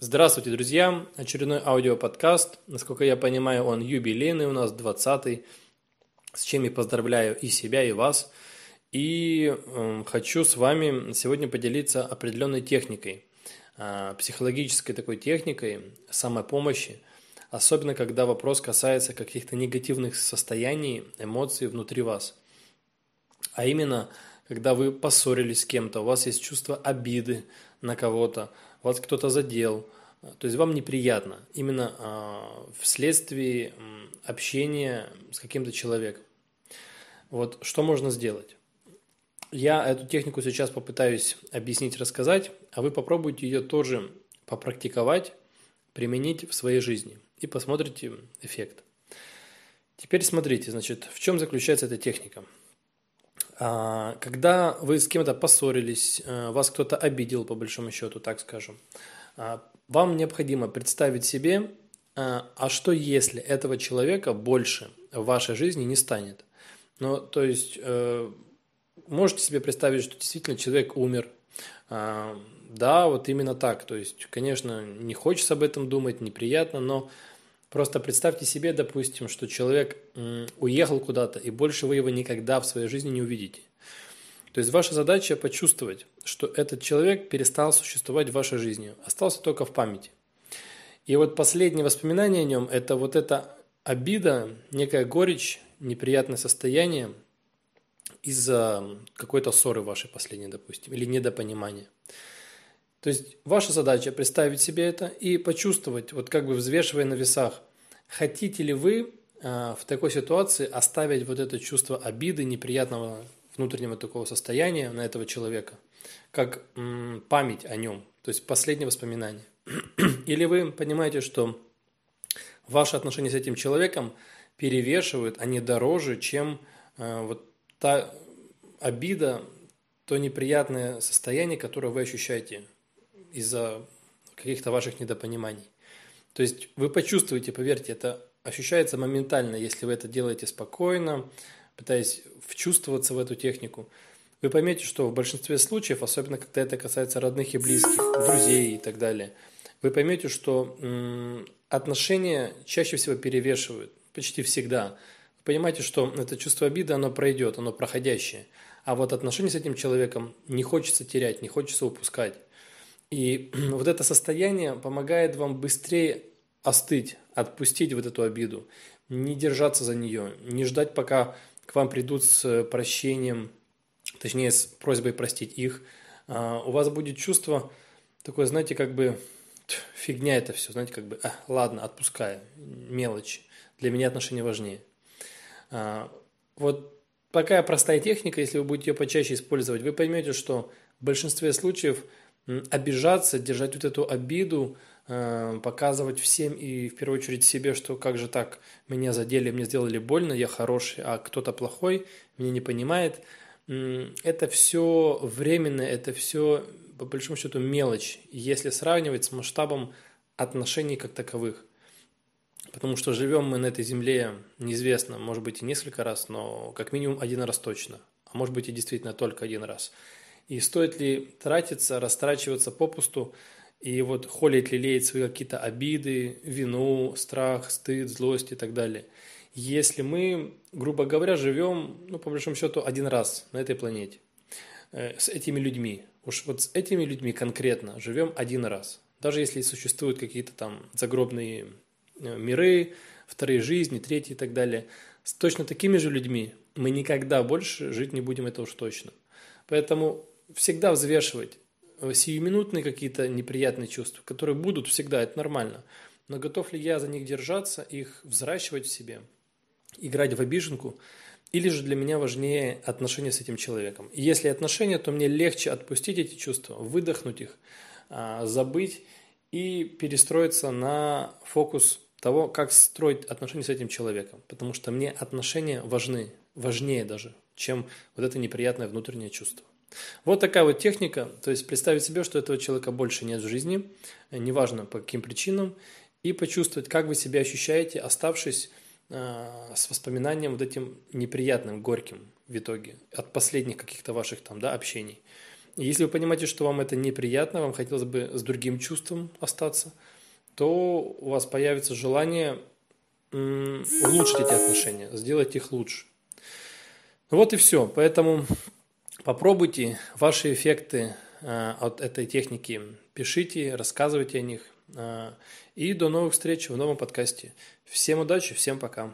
Здравствуйте, друзья! Очередной аудиоподкаст. Насколько я понимаю, он юбилейный у нас, 20-й, с чем я поздравляю и себя, и вас. И э, хочу с вами сегодня поделиться определенной техникой, э, психологической такой техникой самопомощи, особенно когда вопрос касается каких-то негативных состояний, эмоций внутри вас. А именно, когда вы поссорились с кем-то, у вас есть чувство обиды на кого-то, вас кто-то задел, то есть вам неприятно именно а, вследствие общения с каким-то человеком. Вот что можно сделать? Я эту технику сейчас попытаюсь объяснить, рассказать, а вы попробуйте ее тоже попрактиковать, применить в своей жизни и посмотрите эффект. Теперь смотрите, значит, в чем заключается эта техника – когда вы с кем-то поссорились, э, вас кто-то обидел, по большому счету, так скажем, а, вам необходимо представить себе, э, а что если этого человека больше в вашей жизни не станет? Ну, то есть, э, можете себе представить, что действительно человек умер, а, да, вот именно так. То есть, конечно, не хочется об этом думать, неприятно, но Просто представьте себе, допустим, что человек уехал куда-то, и больше вы его никогда в своей жизни не увидите. То есть ваша задача почувствовать, что этот человек перестал существовать в вашей жизни, остался только в памяти. И вот последнее воспоминание о нем – это вот эта обида, некая горечь, неприятное состояние из-за какой-то ссоры вашей последней, допустим, или недопонимания. То есть ваша задача представить себе это и почувствовать, вот как бы взвешивая на весах, хотите ли вы э, в такой ситуации оставить вот это чувство обиды, неприятного внутреннего такого состояния на этого человека, как память о нем, то есть последнее воспоминание. Или вы понимаете, что ваши отношения с этим человеком перевешивают, они дороже, чем э, вот та обида, то неприятное состояние, которое вы ощущаете из-за каких-то ваших недопониманий. То есть вы почувствуете, поверьте, это ощущается моментально, если вы это делаете спокойно, пытаясь вчувствоваться в эту технику. Вы поймете, что в большинстве случаев, особенно когда это касается родных и близких, друзей и так далее, вы поймете, что отношения чаще всего перевешивают, почти всегда. Вы понимаете, что это чувство обиды, оно пройдет, оно проходящее. А вот отношения с этим человеком не хочется терять, не хочется упускать. И вот это состояние помогает вам быстрее остыть, отпустить вот эту обиду, не держаться за нее, не ждать, пока к вам придут с прощением, точнее, с просьбой простить их. А, у вас будет чувство такое, знаете, как бы фигня это все, знаете, как бы, а, ладно, отпускаю, мелочи. Для меня отношения важнее. А, вот такая простая техника, если вы будете ее почаще использовать, вы поймете, что в большинстве случаев – обижаться, держать вот эту обиду, э, показывать всем и в первую очередь себе, что как же так, меня задели, мне сделали больно, я хороший, а кто-то плохой, меня не понимает. Это все временно, это все по большому счету мелочь, если сравнивать с масштабом отношений как таковых. Потому что живем мы на этой земле неизвестно, может быть и несколько раз, но как минимум один раз точно, а может быть и действительно только один раз – и стоит ли тратиться, растрачиваться попусту, и вот холить, лелеять свои какие-то обиды, вину, страх, стыд, злость и так далее. Если мы, грубо говоря, живем, ну, по большому счету, один раз на этой планете э, с этими людьми, уж вот с этими людьми конкретно живем один раз. Даже если существуют какие-то там загробные э, миры, вторые жизни, третьи и так далее, с точно такими же людьми мы никогда больше жить не будем, это уж точно. Поэтому всегда взвешивать э, сиюминутные какие-то неприятные чувства, которые будут всегда, это нормально. Но готов ли я за них держаться, их взращивать в себе, играть в обиженку, или же для меня важнее отношения с этим человеком. И если отношения, то мне легче отпустить эти чувства, выдохнуть их, а, забыть и перестроиться на фокус того, как строить отношения с этим человеком. Потому что мне отношения важны, важнее даже, чем вот это неприятное внутреннее чувство. Вот такая вот техника, то есть представить себе, что этого человека больше нет в жизни, неважно по каким причинам, и почувствовать, как вы себя ощущаете, оставшись э, с воспоминанием вот этим неприятным, горьким в итоге от последних каких-то ваших там, да, общений. Если вы понимаете, что вам это неприятно, вам хотелось бы с другим чувством остаться, то у вас появится желание улучшить эти отношения, сделать их лучше. Вот и все. Поэтому попробуйте ваши эффекты э, от этой техники. Пишите, рассказывайте о них. Э, и до новых встреч в новом подкасте. Всем удачи, всем пока.